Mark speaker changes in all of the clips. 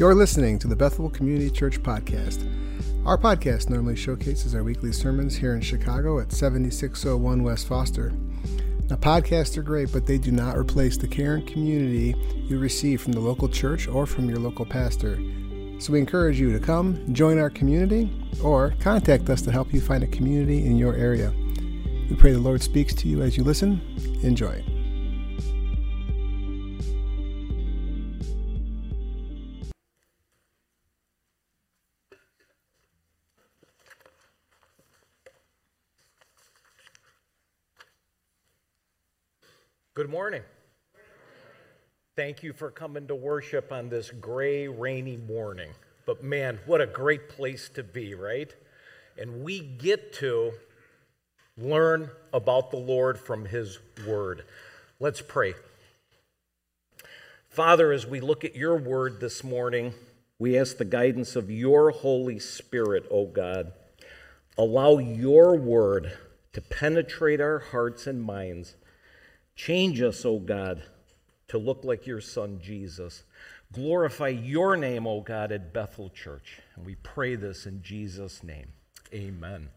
Speaker 1: You're listening to the Bethel Community Church Podcast. Our podcast normally showcases our weekly sermons here in Chicago at 7601 West Foster. Now, podcasts are great, but they do not replace the care and community you receive from the local church or from your local pastor. So we encourage you to come, join our community, or contact us to help you find a community in your area. We pray the Lord speaks to you as you listen. Enjoy.
Speaker 2: Good morning. Thank you for coming to worship on this gray, rainy morning. But man, what a great place to be, right? And we get to learn about the Lord from His Word. Let's pray. Father, as we look at your Word this morning, we ask the guidance of your Holy Spirit, O God. Allow your Word to penetrate our hearts and minds Change us, O God, to look like your Son, Jesus. Glorify your name, O God, at Bethel Church. And we pray this in Jesus' name. Amen.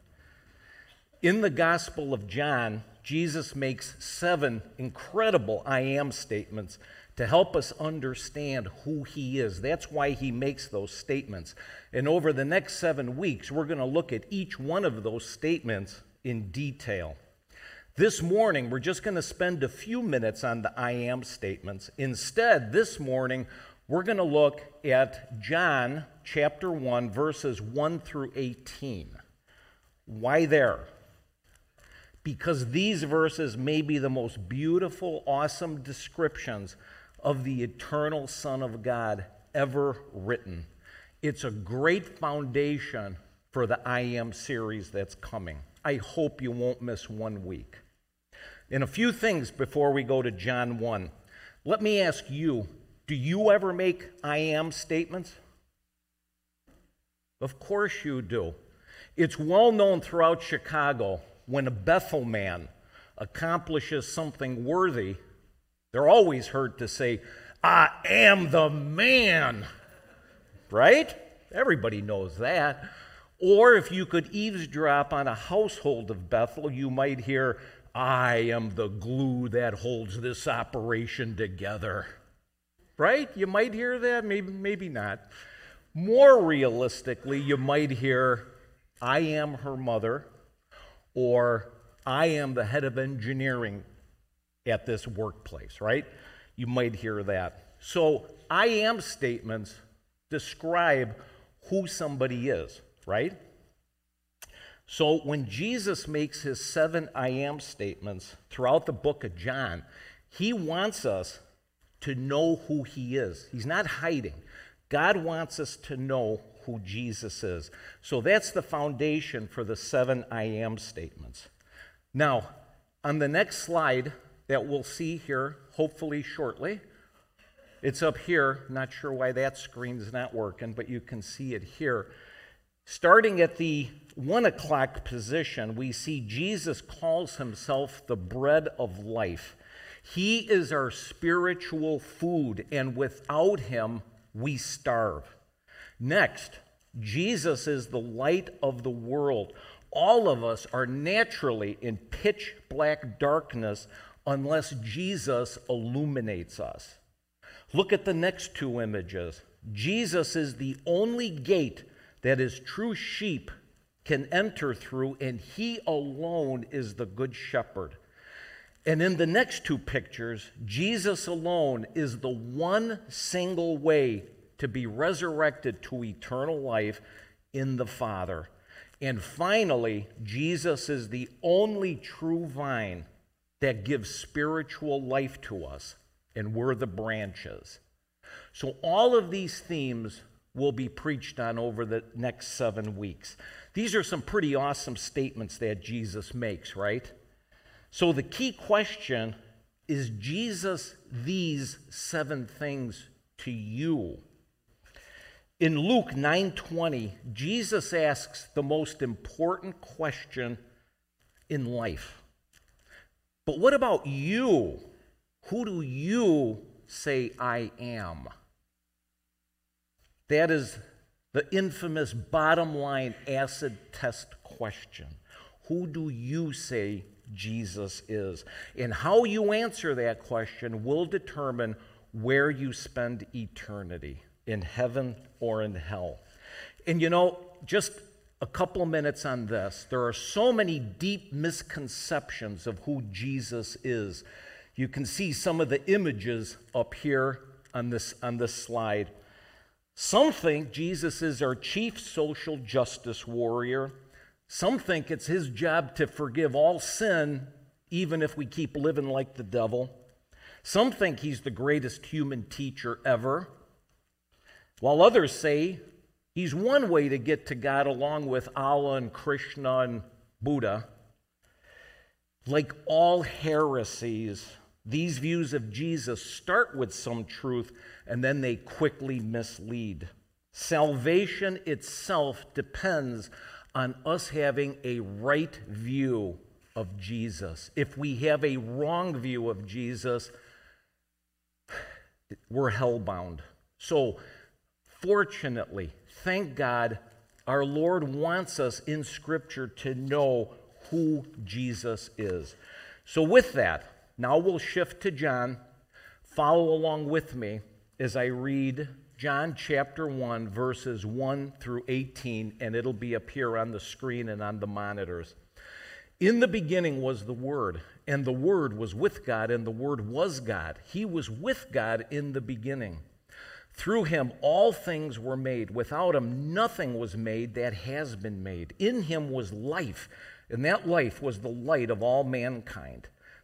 Speaker 2: In the Gospel of John, Jesus makes seven incredible I am statements to help us understand who he is. That's why he makes those statements. And over the next seven weeks, we're going to look at each one of those statements in detail. This morning, we're just going to spend a few minutes on the I am statements. Instead, this morning, we're going to look at John chapter 1, verses 1 through 18. Why there? Because these verses may be the most beautiful, awesome descriptions of the eternal Son of God ever written. It's a great foundation for the I Am series that's coming. I hope you won't miss one week. And a few things before we go to John 1. Let me ask you do you ever make I am statements? Of course you do. It's well known throughout Chicago when a Bethel man accomplishes something worthy, they're always heard to say, I am the man. Right? Everybody knows that. Or if you could eavesdrop on a household of Bethel, you might hear, I am the glue that holds this operation together. Right? You might hear that, maybe, maybe not. More realistically, you might hear, I am her mother, or I am the head of engineering at this workplace, right? You might hear that. So, I am statements describe who somebody is, right? So when Jesus makes his seven I am statements throughout the book of John, he wants us to know who he is. He's not hiding. God wants us to know who Jesus is. So that's the foundation for the seven I am statements. Now, on the next slide that we'll see here, hopefully shortly, it's up here. Not sure why that screen's not working, but you can see it here. Starting at the one o'clock position, we see Jesus calls himself the bread of life. He is our spiritual food, and without him, we starve. Next, Jesus is the light of the world. All of us are naturally in pitch black darkness unless Jesus illuminates us. Look at the next two images. Jesus is the only gate that his true sheep can enter through, and he alone is the good shepherd. And in the next two pictures, Jesus alone is the one single way to be resurrected to eternal life in the Father. And finally, Jesus is the only true vine that gives spiritual life to us, and we're the branches. So, all of these themes will be preached on over the next seven weeks. These are some pretty awesome statements that Jesus makes, right? So the key question is Jesus these seven things to you? In Luke 9:20, Jesus asks the most important question in life. But what about you? Who do you say I am? That is the infamous bottom line acid test question. Who do you say Jesus is? And how you answer that question will determine where you spend eternity in heaven or in hell. And you know, just a couple minutes on this. There are so many deep misconceptions of who Jesus is. You can see some of the images up here on this, on this slide. Some think Jesus is our chief social justice warrior. Some think it's his job to forgive all sin, even if we keep living like the devil. Some think he's the greatest human teacher ever, while others say he's one way to get to God along with Allah and Krishna and Buddha. Like all heresies, these views of Jesus start with some truth and then they quickly mislead. Salvation itself depends on us having a right view of Jesus. If we have a wrong view of Jesus, we're hellbound. So, fortunately, thank God, our Lord wants us in Scripture to know who Jesus is. So, with that, now we'll shift to John. Follow along with me as I read John chapter 1, verses 1 through 18, and it'll be up here on the screen and on the monitors. In the beginning was the Word, and the Word was with God, and the Word was God. He was with God in the beginning. Through him all things were made. Without him nothing was made that has been made. In him was life, and that life was the light of all mankind.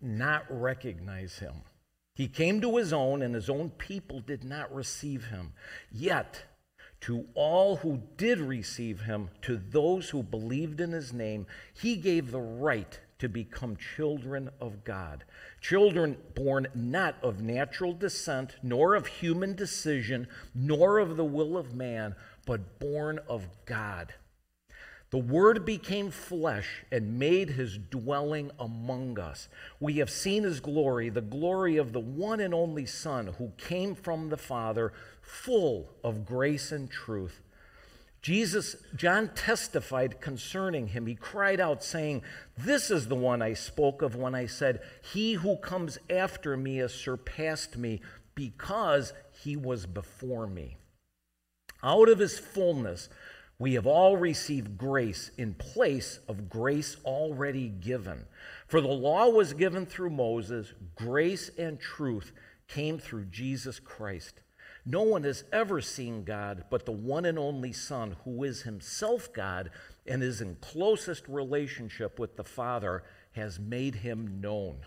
Speaker 2: not recognize him. He came to his own, and his own people did not receive him. Yet, to all who did receive him, to those who believed in his name, he gave the right to become children of God. Children born not of natural descent, nor of human decision, nor of the will of man, but born of God. The Word became flesh and made his dwelling among us. We have seen his glory, the glory of the one and only Son who came from the Father, full of grace and truth. Jesus, John testified concerning him. He cried out, saying, This is the one I spoke of when I said, He who comes after me has surpassed me because he was before me. Out of his fullness, we have all received grace in place of grace already given. For the law was given through Moses, grace and truth came through Jesus Christ. No one has ever seen God but the one and only Son, who is himself God and is in closest relationship with the Father, has made him known.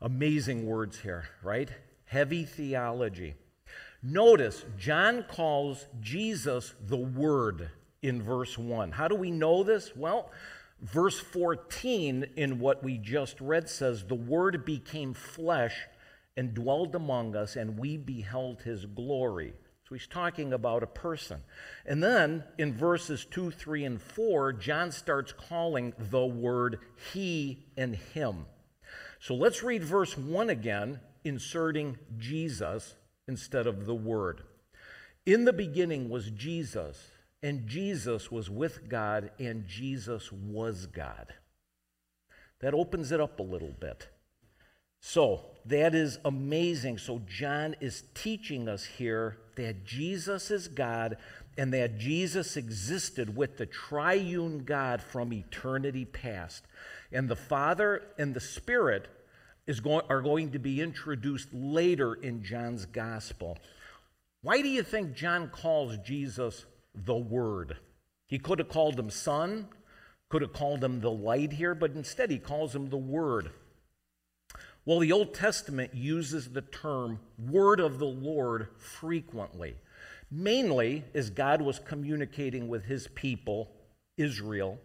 Speaker 2: Amazing words here, right? Heavy theology. Notice, John calls Jesus the Word in verse 1. How do we know this? Well, verse 14 in what we just read says, The Word became flesh and dwelled among us, and we beheld his glory. So he's talking about a person. And then in verses 2, 3, and 4, John starts calling the word he and him. So let's read verse 1 again, inserting Jesus instead of the Word. In the beginning was Jesus, and Jesus was with God, and Jesus was God. That opens it up a little bit. So, that is amazing. So, John is teaching us here that Jesus is God and that Jesus existed with the triune God from eternity past. And the Father and the Spirit is going, are going to be introduced later in John's gospel. Why do you think John calls Jesus the Word? He could have called him Son, could have called him the light here, but instead he calls him the Word. Well, the Old Testament uses the term word of the Lord frequently mainly as God was communicating with his people, Israel.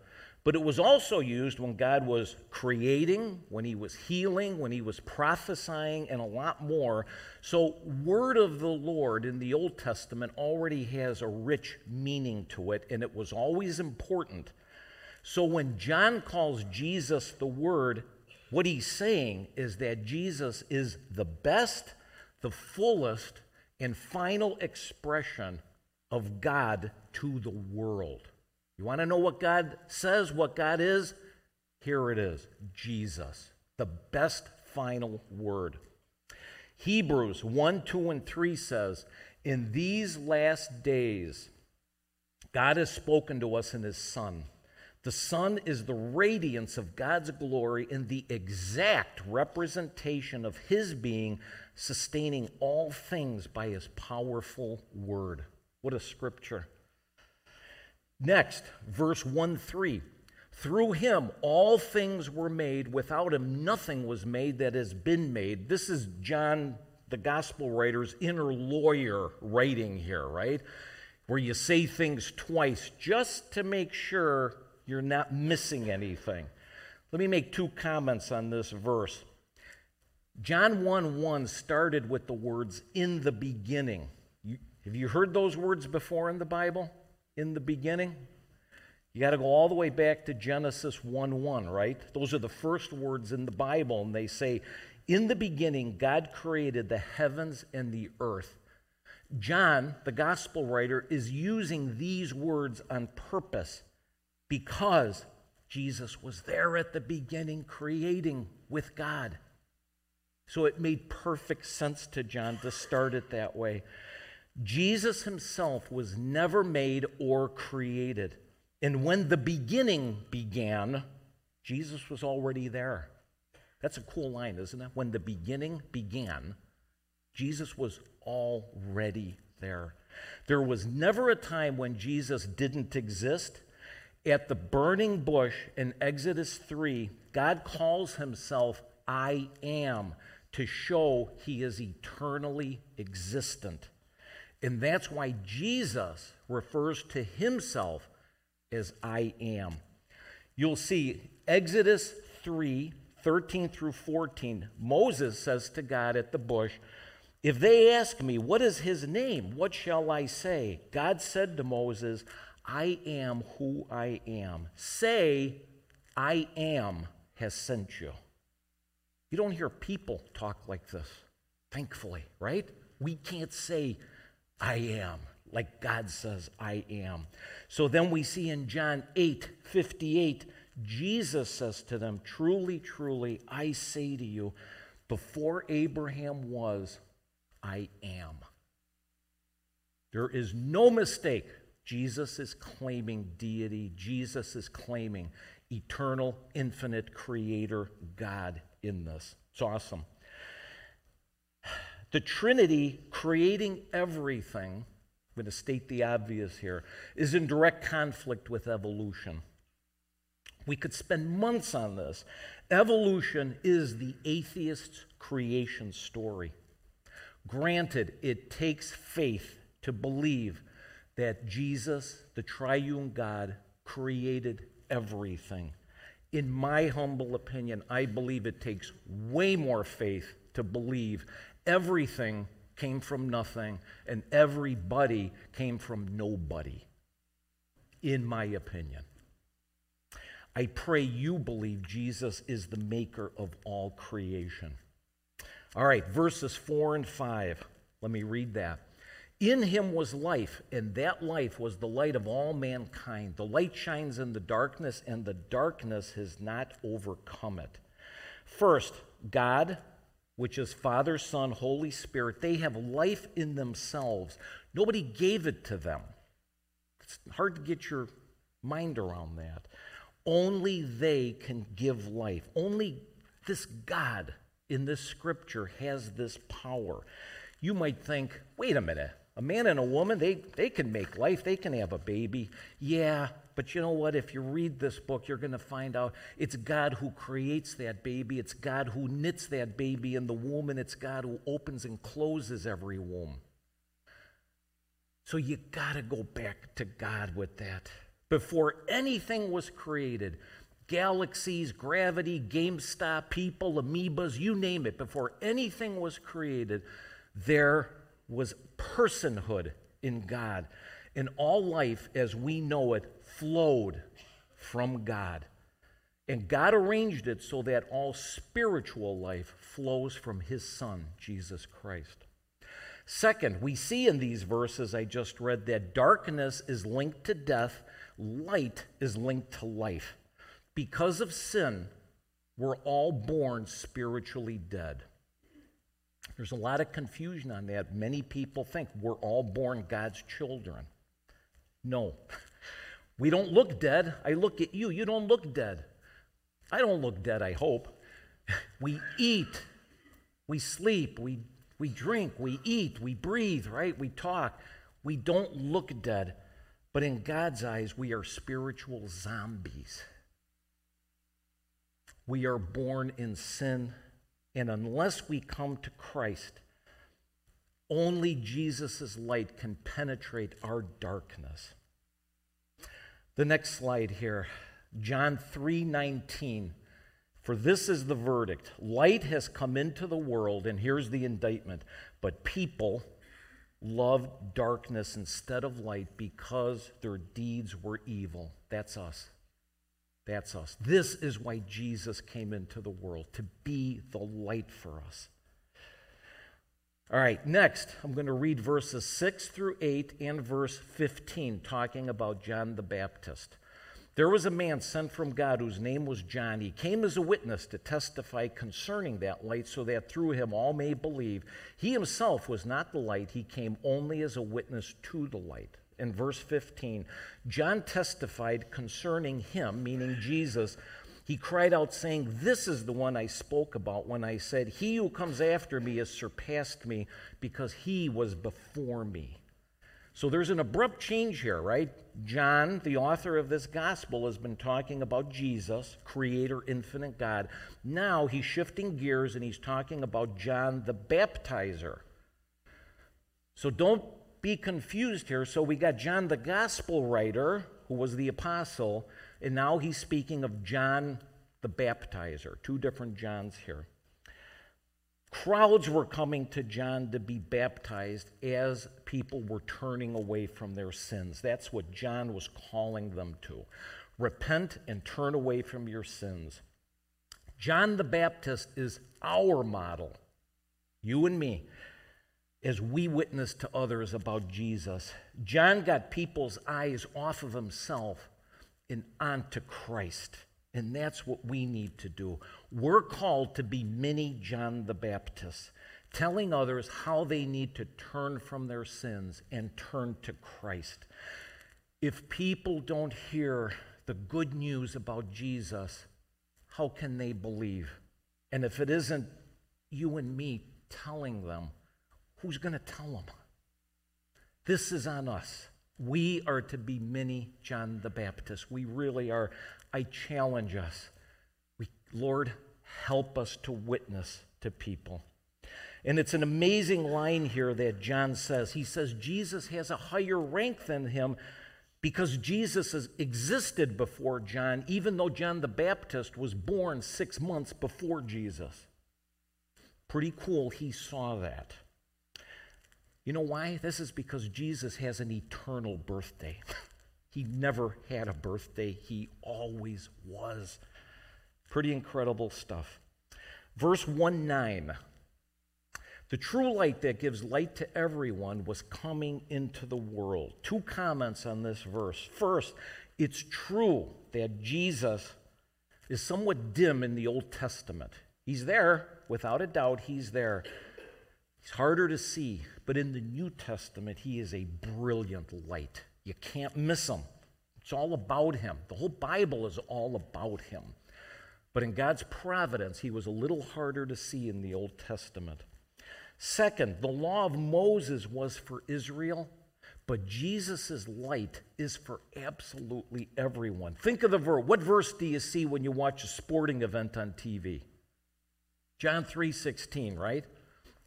Speaker 2: But it was also used when God was creating, when he was healing, when he was prophesying, and a lot more. So, word of the Lord in the Old Testament already has a rich meaning to it, and it was always important. So, when John calls Jesus the Word, what he's saying is that Jesus is the best, the fullest, and final expression of God to the world. You want to know what God says, what God is? Here it is Jesus, the best final word. Hebrews 1, 2, and 3 says, In these last days, God has spoken to us in His Son. The Son is the radiance of God's glory and the exact representation of His being, sustaining all things by His powerful word. What a scripture. Next, verse 1 3. Through him all things were made. Without him nothing was made that has been made. This is John, the gospel writer's inner lawyer writing here, right? Where you say things twice just to make sure you're not missing anything. Let me make two comments on this verse. John 1 1 started with the words, in the beginning. You, have you heard those words before in the Bible? In the beginning? You got to go all the way back to Genesis 1 1, right? Those are the first words in the Bible, and they say, In the beginning, God created the heavens and the earth. John, the gospel writer, is using these words on purpose because Jesus was there at the beginning creating with God. So it made perfect sense to John to start it that way. Jesus himself was never made or created. And when the beginning began, Jesus was already there. That's a cool line, isn't it? When the beginning began, Jesus was already there. There was never a time when Jesus didn't exist. At the burning bush in Exodus 3, God calls himself I am to show he is eternally existent. And that's why Jesus refers to himself as I am. You'll see Exodus 3 13 through 14. Moses says to God at the bush, If they ask me, What is his name? What shall I say? God said to Moses, I am who I am. Say, I am has sent you. You don't hear people talk like this, thankfully, right? We can't say, I am, like God says, I am. So then we see in John 8 58, Jesus says to them, Truly, truly, I say to you, before Abraham was, I am. There is no mistake. Jesus is claiming deity. Jesus is claiming eternal, infinite creator God in this. It's awesome. The Trinity creating everything, I'm going to state the obvious here, is in direct conflict with evolution. We could spend months on this. Evolution is the atheist's creation story. Granted, it takes faith to believe that Jesus, the triune God, created everything. In my humble opinion, I believe it takes way more faith to believe everything came from nothing and everybody came from nobody, in my opinion. I pray you believe Jesus is the maker of all creation. All right, verses 4 and 5. Let me read that. In him was life, and that life was the light of all mankind. The light shines in the darkness, and the darkness has not overcome it. First, God which is Father, Son, Holy Spirit, they have life in themselves. Nobody gave it to them. It's hard to get your mind around that. Only they can give life. Only this God in this scripture has this power. You might think, wait a minute, a man and a woman, they, they can make life, they can have a baby. Yeah, but you know what? If you read this book, you're going to find out it's God who creates that baby, it's God who knits that baby in the womb, and it's God who opens and closes every womb. So you got to go back to God with that. Before anything was created, galaxies, gravity, GameStop, people, amoebas, you name it, before anything was created, there was personhood in God. And all life as we know it flowed from God. And God arranged it so that all spiritual life flows from His Son, Jesus Christ. Second, we see in these verses I just read that darkness is linked to death, light is linked to life. Because of sin, we're all born spiritually dead. There's a lot of confusion on that. Many people think we're all born God's children. No. We don't look dead. I look at you. You don't look dead. I don't look dead, I hope. We eat. We sleep. We, we drink. We eat. We breathe, right? We talk. We don't look dead. But in God's eyes, we are spiritual zombies. We are born in sin and unless we come to Christ, only Jesus' light can penetrate our darkness. The next slide here, John 3:19. For this is the verdict. Light has come into the world, and here's the indictment. But people loved darkness instead of light because their deeds were evil. That's us. That's us. This is why Jesus came into the world, to be the light for us. All right, next, I'm going to read verses 6 through 8 and verse 15, talking about John the Baptist. There was a man sent from God whose name was John. He came as a witness to testify concerning that light, so that through him all may believe. He himself was not the light, he came only as a witness to the light in verse 15, John testified concerning him, meaning Jesus. He cried out, saying, This is the one I spoke about when I said, He who comes after me has surpassed me because he was before me. So there's an abrupt change here, right? John, the author of this gospel, has been talking about Jesus, creator, infinite God. Now he's shifting gears and he's talking about John the baptizer. So don't be confused here. So we got John the gospel writer, who was the apostle, and now he's speaking of John the baptizer. Two different Johns here. Crowds were coming to John to be baptized as people were turning away from their sins. That's what John was calling them to. Repent and turn away from your sins. John the Baptist is our model, you and me as we witness to others about Jesus. John got people's eyes off of himself and onto Christ. And that's what we need to do. We're called to be mini John the Baptist, telling others how they need to turn from their sins and turn to Christ. If people don't hear the good news about Jesus, how can they believe? And if it isn't you and me telling them, who's going to tell them? This is on us. We are to be mini John the Baptist. We really are. I challenge us. We, Lord, help us to witness to people. And it's an amazing line here that John says. He says Jesus has a higher rank than him because Jesus has existed before John, even though John the Baptist was born six months before Jesus. Pretty cool, he saw that. You know why? This is because Jesus has an eternal birthday. he never had a birthday, he always was. Pretty incredible stuff. Verse 1 9. The true light that gives light to everyone was coming into the world. Two comments on this verse. First, it's true that Jesus is somewhat dim in the Old Testament. He's there, without a doubt, he's there. He's harder to see, but in the New Testament, he is a brilliant light. You can't miss him. It's all about him. The whole Bible is all about him. But in God's providence, he was a little harder to see in the Old Testament. Second, the law of Moses was for Israel, but Jesus' light is for absolutely everyone. Think of the verse. What verse do you see when you watch a sporting event on TV? John 3:16, right?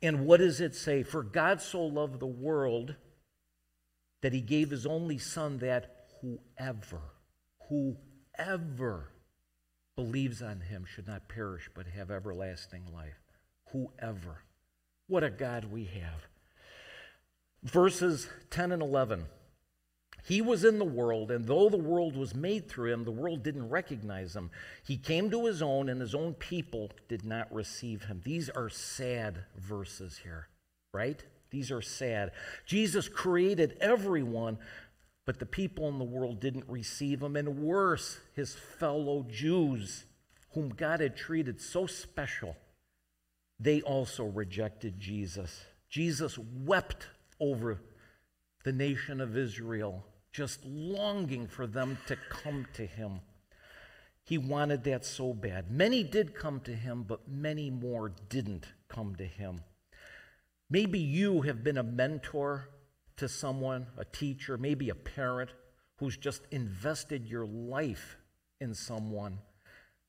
Speaker 2: And what does it say? For God so loved the world that he gave his only son that whoever, whoever believes on him should not perish but have everlasting life. Whoever. What a God we have. Verses 10 and 11. He was in the world, and though the world was made through him, the world didn't recognize him. He came to his own, and his own people did not receive him. These are sad verses here, right? These are sad. Jesus created everyone, but the people in the world didn't receive him. And worse, his fellow Jews, whom God had treated so special, they also rejected Jesus. Jesus wept over the nation of Israel, just longing for them to come to him. He wanted that so bad. Many did come to him, but many more didn't come to him. Maybe you have been a mentor to someone, a teacher, maybe a parent who's just invested your life in someone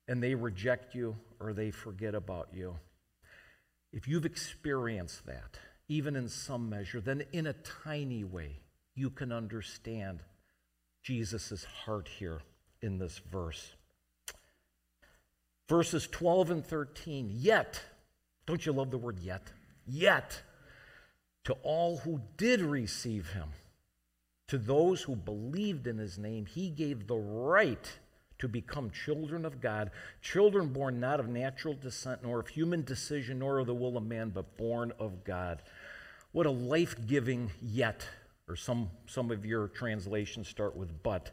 Speaker 2: and they reject you or they forget about you. If you've experienced that, even in some measure, then in a tiny way, you can understand Jesus' heart here in this verse. Verses 12 and 13, yet, don't you love the word yet? Yet, to all who did receive him, to those who believed in his name, he gave the right to become children of God, children born not of natural descent, nor of human decision, nor of the will of man, but born of God. What a life giving yet, or some, some of your translations start with but.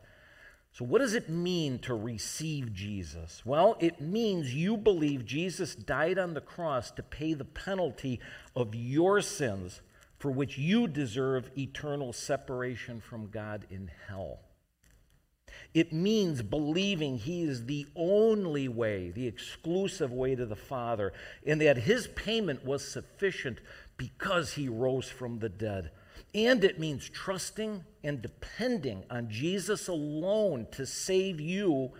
Speaker 2: So, what does it mean to receive Jesus? Well, it means you believe Jesus died on the cross to pay the penalty of your sins for which you deserve eternal separation from God in hell. It means believing He is the only way, the exclusive way to the Father, and that His payment was sufficient because He rose from the dead. And it means trusting and depending on Jesus alone to save you,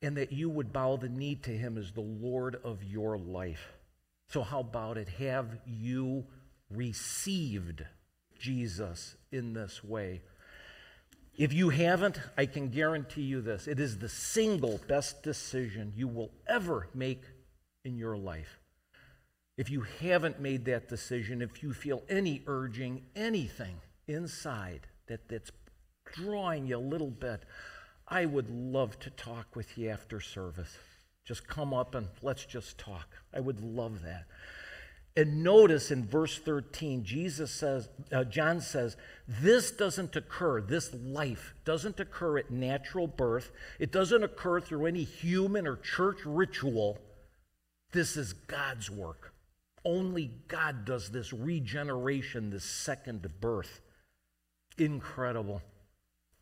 Speaker 2: and that you would bow the knee to Him as the Lord of your life. So, how about it? Have you received Jesus in this way. If you haven't, I can guarantee you this it is the single best decision you will ever make in your life. If you haven't made that decision, if you feel any urging, anything inside that, that's drawing you a little bit, I would love to talk with you after service. Just come up and let's just talk. I would love that. And notice in verse 13, Jesus says, uh, John says, this doesn't occur, this life doesn't occur at natural birth. It doesn't occur through any human or church ritual. This is God's work. Only God does this regeneration, this second birth. Incredible.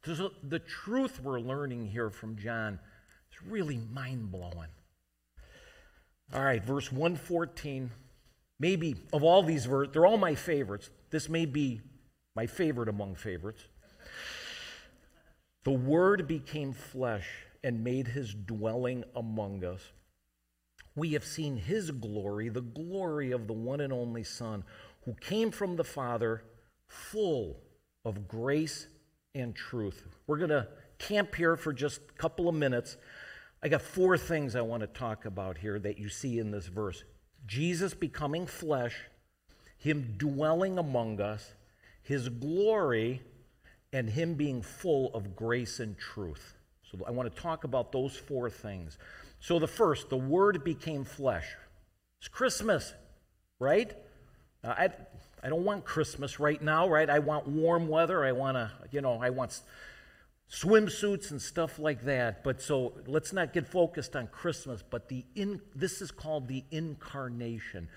Speaker 2: So the truth we're learning here from John is really mind blowing. All right, verse 114. Maybe of all these verses, they're all my favorites. This may be my favorite among favorites. The Word became flesh and made his dwelling among us. We have seen his glory, the glory of the one and only Son, who came from the Father, full of grace and truth. We're going to camp here for just a couple of minutes. I got four things I want to talk about here that you see in this verse. Jesus becoming flesh, Him dwelling among us, His glory, and Him being full of grace and truth. So I want to talk about those four things. So the first, the Word became flesh. It's Christmas, right? Uh, I, I don't want Christmas right now, right? I want warm weather. I want to, you know, I want swimsuits and stuff like that. But so let's not get focused on Christmas, but the in, this is called the incarnation.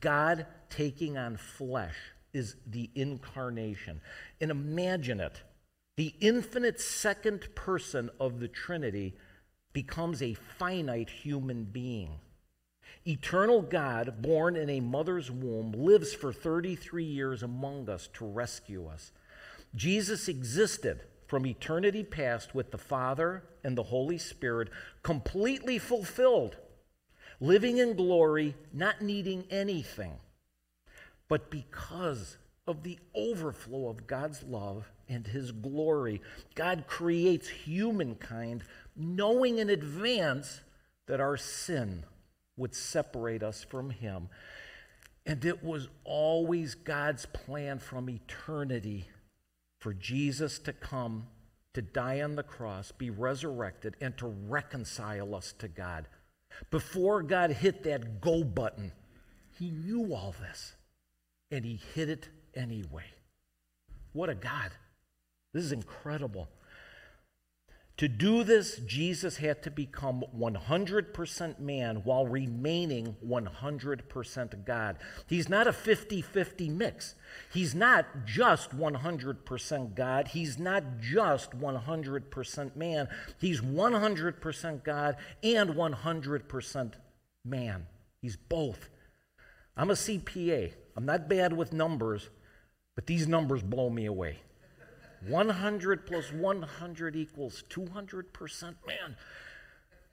Speaker 2: God taking on flesh is the incarnation. And imagine it the infinite second person of the Trinity becomes a finite human being. Eternal God, born in a mother's womb, lives for 33 years among us to rescue us. Jesus existed from eternity past with the Father and the Holy Spirit, completely fulfilled, living in glory, not needing anything. But because of the overflow of God's love, and his glory. God creates humankind knowing in advance that our sin would separate us from him. And it was always God's plan from eternity for Jesus to come, to die on the cross, be resurrected, and to reconcile us to God. Before God hit that go button, he knew all this, and he hit it anyway. What a God! This is incredible. To do this, Jesus had to become 100% man while remaining 100% God. He's not a 50 50 mix. He's not just 100% God. He's not just 100% man. He's 100% God and 100% man. He's both. I'm a CPA. I'm not bad with numbers, but these numbers blow me away. 100 plus 100 equals 200%. Man,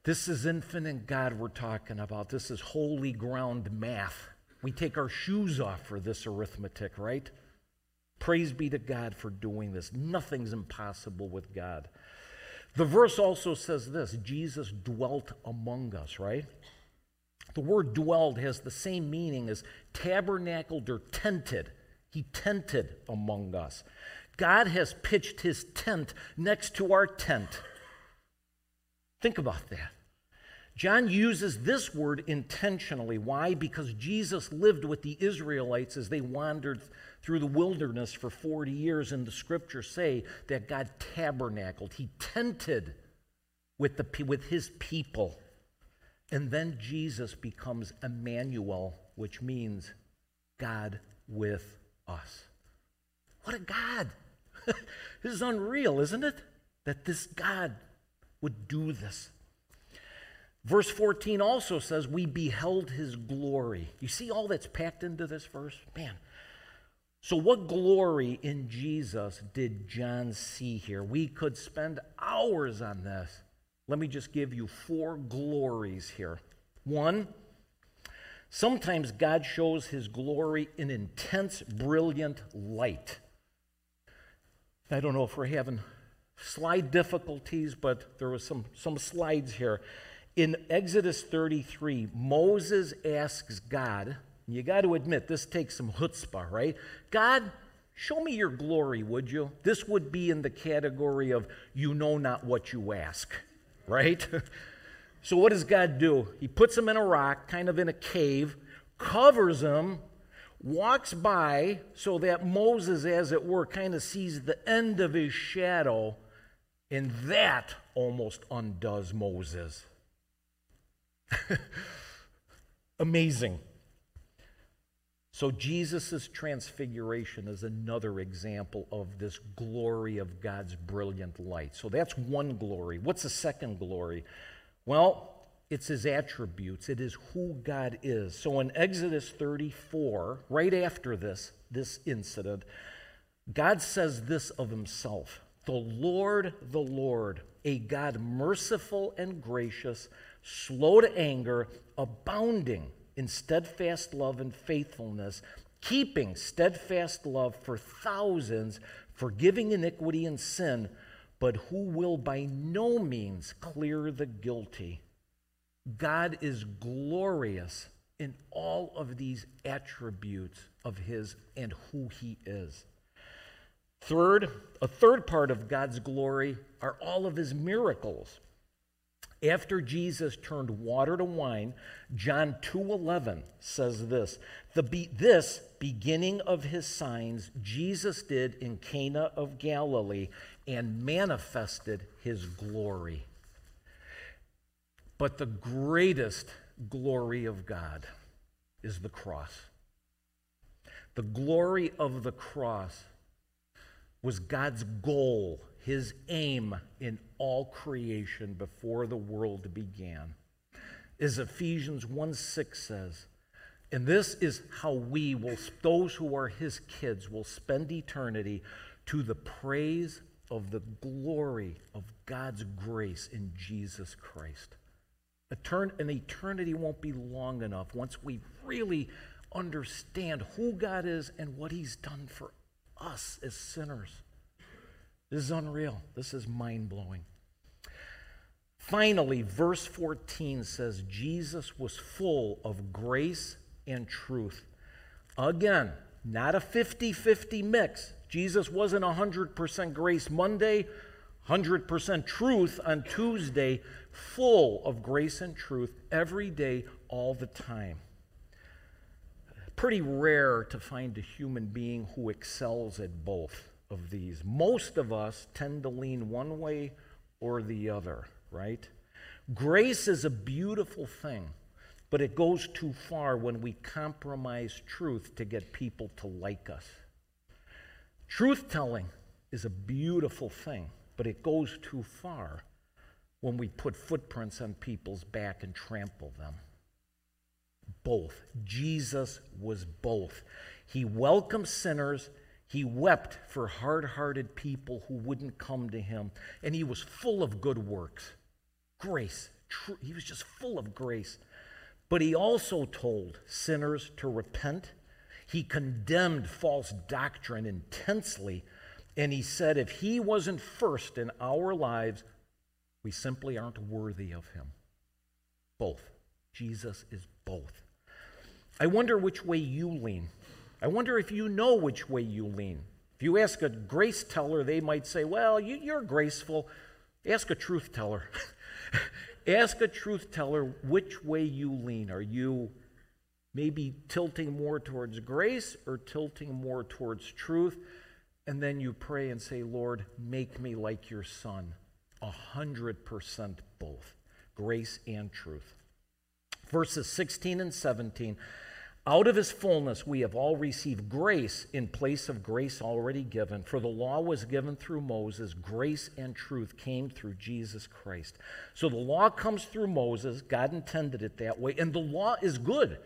Speaker 2: this is infinite God we're talking about. This is holy ground math. We take our shoes off for this arithmetic, right? Praise be to God for doing this. Nothing's impossible with God. The verse also says this Jesus dwelt among us, right? The word dwelled has the same meaning as tabernacled or tented. He tented among us. God has pitched his tent next to our tent. Think about that. John uses this word intentionally. Why? Because Jesus lived with the Israelites as they wandered through the wilderness for 40 years, and the scriptures say that God tabernacled. He tented with, the, with his people. And then Jesus becomes Emmanuel, which means God with us. What a God! this is unreal, isn't it? That this God would do this. Verse 14 also says, We beheld his glory. You see all that's packed into this verse? Man. So, what glory in Jesus did John see here? We could spend hours on this. Let me just give you four glories here. One, sometimes God shows his glory in intense, brilliant light. I don't know if we're having slide difficulties, but there was some, some slides here. In Exodus 33, Moses asks God, you got to admit, this takes some chutzpah, right? God, show me your glory, would you? This would be in the category of you know not what you ask, right? so what does God do? He puts him in a rock, kind of in a cave, covers him walks by so that Moses, as it were, kind of sees the end of his shadow, and that almost undoes Moses. Amazing. So, Jesus' transfiguration is another example of this glory of God's brilliant light. So, that's one glory. What's the second glory? Well, it's his attributes, it is who God is. So in Exodus 34, right after this, this incident, God says this of himself The Lord, the Lord, a God merciful and gracious, slow to anger, abounding in steadfast love and faithfulness, keeping steadfast love for thousands, forgiving iniquity and sin, but who will by no means clear the guilty God is glorious in all of these attributes of His and who He is. Third, a third part of God's glory are all of His miracles. After Jesus turned water to wine, John 2:11 says this, the be, this beginning of his signs Jesus did in Cana of Galilee and manifested his glory. But the greatest glory of God is the cross. The glory of the cross was God's goal, his aim in all creation before the world began. As Ephesians 1 6 says, and this is how we will, those who are his kids, will spend eternity to the praise of the glory of God's grace in Jesus Christ. An eternity won't be long enough once we really understand who God is and what He's done for us as sinners. This is unreal. This is mind blowing. Finally, verse 14 says Jesus was full of grace and truth. Again, not a 50 50 mix. Jesus wasn't 100% grace Monday, 100% truth on Tuesday, full of grace and truth every day, all the time. Pretty rare to find a human being who excels at both of these. Most of us tend to lean one way or the other, right? Grace is a beautiful thing, but it goes too far when we compromise truth to get people to like us. Truth telling is a beautiful thing, but it goes too far when we put footprints on people's back and trample them. Both. Jesus was both. He welcomed sinners he wept for hard hearted people who wouldn't come to him, and he was full of good works. Grace. True, he was just full of grace. But he also told sinners to repent. He condemned false doctrine intensely, and he said if he wasn't first in our lives, we simply aren't worthy of him. Both. Jesus is both. I wonder which way you lean. I wonder if you know which way you lean. If you ask a grace teller, they might say, Well, you, are graceful. Ask a truth teller. ask a truth teller which way you lean. Are you maybe tilting more towards grace or tilting more towards truth? And then you pray and say, Lord, make me like your son. A hundred percent both grace and truth. Verses 16 and 17. Out of his fullness, we have all received grace in place of grace already given. For the law was given through Moses, grace and truth came through Jesus Christ. So the law comes through Moses, God intended it that way, and the law is good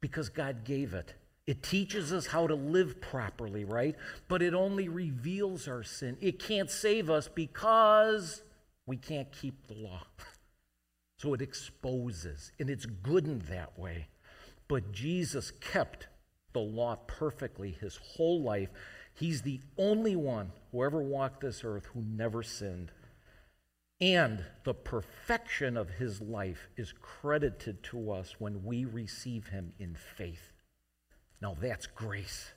Speaker 2: because God gave it. It teaches us how to live properly, right? But it only reveals our sin. It can't save us because we can't keep the law. so it exposes, and it's good in that way. But Jesus kept the law perfectly his whole life. He's the only one who ever walked this earth who never sinned. And the perfection of his life is credited to us when we receive him in faith. Now that's grace.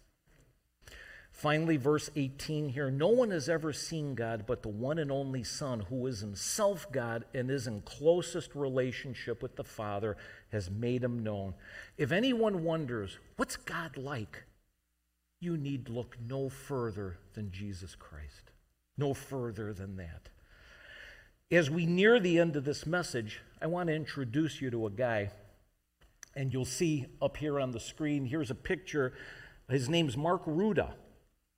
Speaker 2: Finally, verse 18 here no one has ever seen God but the one and only Son, who is himself God and is in closest relationship with the Father, has made him known. If anyone wonders, what's God like? You need look no further than Jesus Christ. No further than that. As we near the end of this message, I want to introduce you to a guy. And you'll see up here on the screen, here's a picture. His name's Mark Rutte.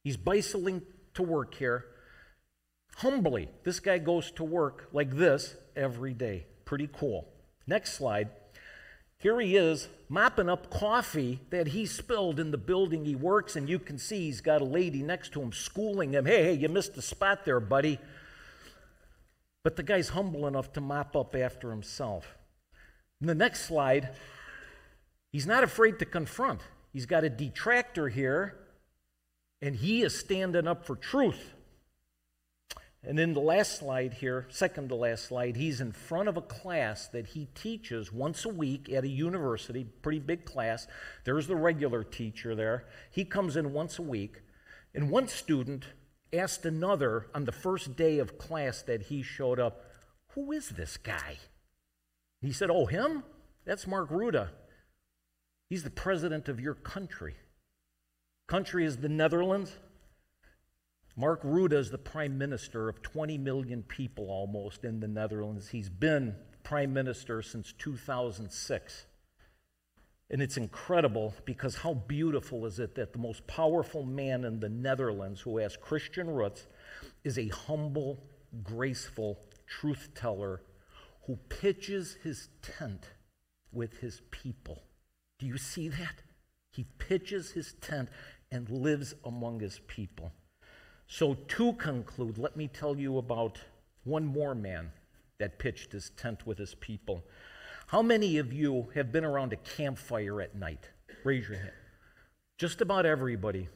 Speaker 2: He's bicycling to work here. Humbly, this guy goes to work like this every day. Pretty cool. Next slide. Here he is mopping up coffee that he spilled in the building he works, and you can see he's got a lady next to him schooling him. Hey, hey, you missed a spot there, buddy. But the guy's humble enough to mop up after himself. In the next slide, he's not afraid to confront. He's got a detractor here and he is standing up for truth. And in the last slide here, second to last slide, he's in front of a class that he teaches once a week at a university, pretty big class. There's the regular teacher there. He comes in once a week. And one student asked another on the first day of class that he showed up, Who is this guy? He said, Oh, him? That's Mark Rutte. He's the president of your country country is the Netherlands. Mark Rutte is the prime minister of 20 million people almost in the Netherlands. He's been prime minister since 2006. And it's incredible because how beautiful is it that the most powerful man in the Netherlands who has Christian roots is a humble, graceful truth teller who pitches his tent with his people. Do you see that? He pitches his tent and lives among his people. So, to conclude, let me tell you about one more man that pitched his tent with his people. How many of you have been around a campfire at night? Raise your hand. Just about everybody.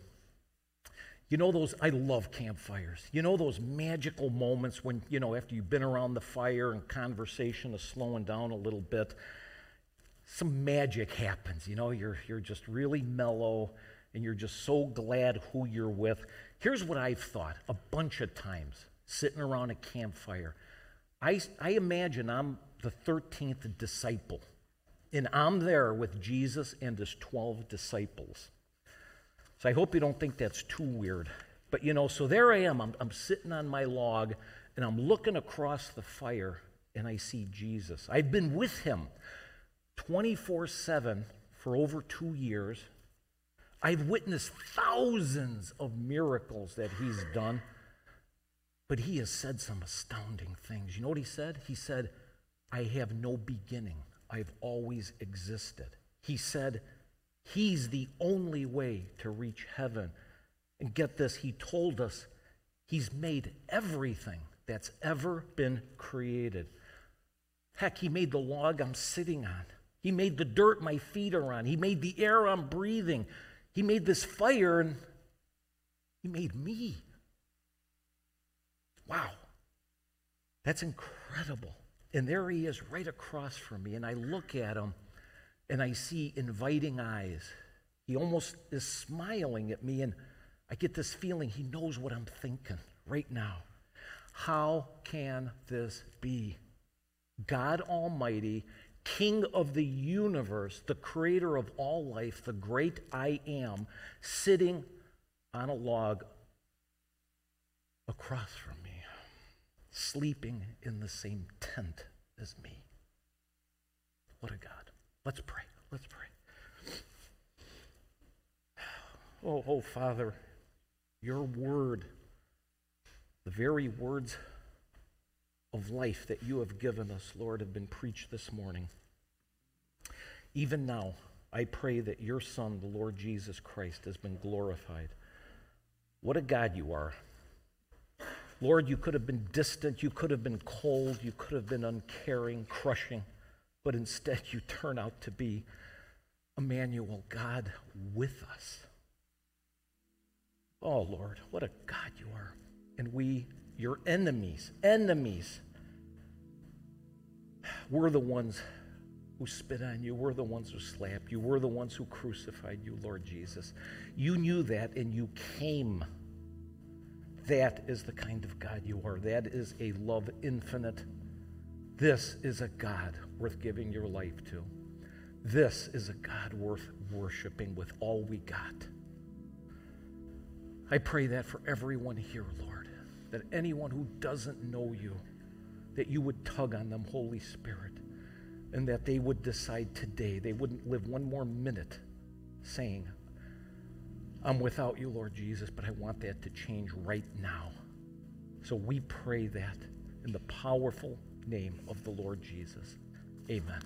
Speaker 2: You know those, I love campfires. You know those magical moments when, you know, after you've been around the fire and conversation is slowing down a little bit, some magic happens. You know, you're, you're just really mellow and you're just so glad who you're with. Here's what I've thought a bunch of times sitting around a campfire. I, I imagine I'm the 13th disciple, and I'm there with Jesus and his 12 disciples. So I hope you don't think that's too weird. But you know, so there I am. I'm, I'm sitting on my log and I'm looking across the fire and I see Jesus. I've been with him 24 7 for over two years. I've witnessed thousands of miracles that he's done. But he has said some astounding things. You know what he said? He said, I have no beginning. I've always existed. He said, He's the only way to reach heaven. And get this, he told us he's made everything that's ever been created. Heck, he made the log I'm sitting on. He made the dirt my feet are on. He made the air I'm breathing. He made this fire and he made me. Wow. That's incredible. And there he is right across from me. And I look at him and I see inviting eyes. He almost is smiling at me, and I get this feeling he knows what I'm thinking right now. How can this be? God Almighty, King of the universe, the creator of all life, the great I am, sitting on a log across from me, sleeping in the same tent as me. What a God. Let's pray. Let's pray. Oh, oh, Father, your word, the very words of life that you have given us, Lord, have been preached this morning. Even now, I pray that your Son, the Lord Jesus Christ, has been glorified. What a God you are. Lord, you could have been distant, you could have been cold, you could have been uncaring, crushing but instead you turn out to be Emmanuel, God with us. Oh, Lord, what a God you are. And we, your enemies, enemies, we're the ones who spit on you. We're the ones who slapped you. We're the ones who crucified you, Lord Jesus. You knew that and you came. That is the kind of God you are. That is a love infinite this is a God worth giving your life to. This is a God worth worshiping with all we got. I pray that for everyone here, Lord, that anyone who doesn't know you, that you would tug on them, Holy Spirit, and that they would decide today, they wouldn't live one more minute saying, I'm without you, Lord Jesus, but I want that to change right now. So we pray that in the powerful name of the Lord Jesus. Amen.